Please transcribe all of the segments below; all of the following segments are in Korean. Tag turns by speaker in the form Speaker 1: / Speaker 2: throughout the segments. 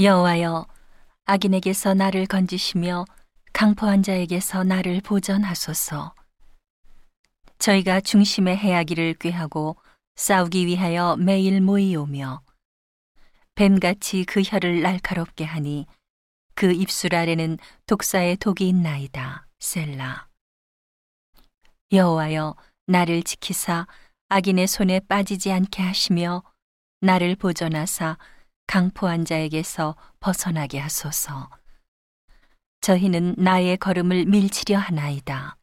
Speaker 1: 여호와여 악인에게서 나를 건지시며 강포한 자에게서 나를 보전하소서. 저희가 중심의 해야기를 꾀하고 싸우기 위하여 매일 모이오며 뱀같이 그 혀를 날카롭게 하니 그 입술 아래는 독사의 독이 있나이다. 셀라. 여호와여 나를 지키사 악인의 손에 빠지지 않게 하시며 나를 보전하사 강포한 자에게서 벗어나게 하소서. 저희는 나의 걸음을 밀치려 하나이다.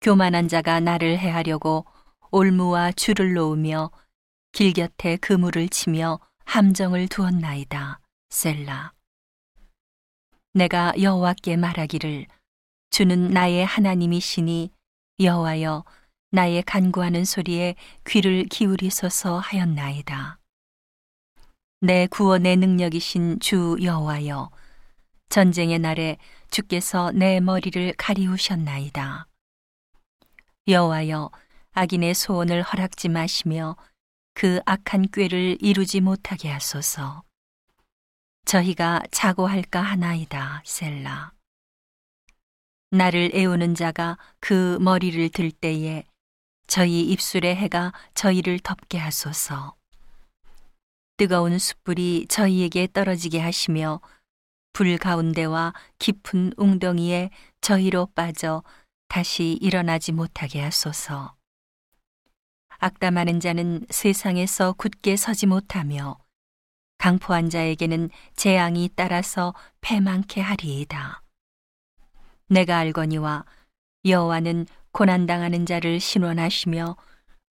Speaker 1: 교만한 자가 나를 해하려고 올무와 줄을 놓으며 길 곁에 그물을 치며 함정을 두었나이다. 셀라. 내가 여호와께 말하기를 주는 나의 하나님이시니 여호와여 나의 간구하는 소리에 귀를 기울이소서 하였나이다. 내 구원의 능력이신 주 여호와여 전쟁의 날에 주께서 내 머리를 가리우셨나이다. 여호와여 악인의 소원을 허락지 마시며 그 악한 꾀를 이루지 못하게 하소서. 저희가 자고할까 하나이다. 셀라. 나를 애우는 자가 그 머리를 들 때에 저희 입술의 해가 저희를 덮게 하소서. 뜨거운 숯불이 저희에게 떨어지게 하시며 불 가운데와 깊은 웅덩이에 저희로 빠져 다시 일어나지 못하게 하소서. 악담하는 자는 세상에서 굳게 서지 못하며 강포한 자에게는 재앙이 따라서 패망케 하리이다. 내가 알거니와 여호와는 고난당하는 자를 신원하시며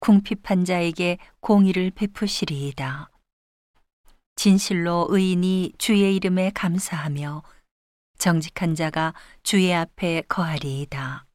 Speaker 1: 궁핍한 자에게 공의를 베푸시리이다. 진실로 의인이 주의 이름에 감사하며 정직한 자가 주의 앞에 거하리이다.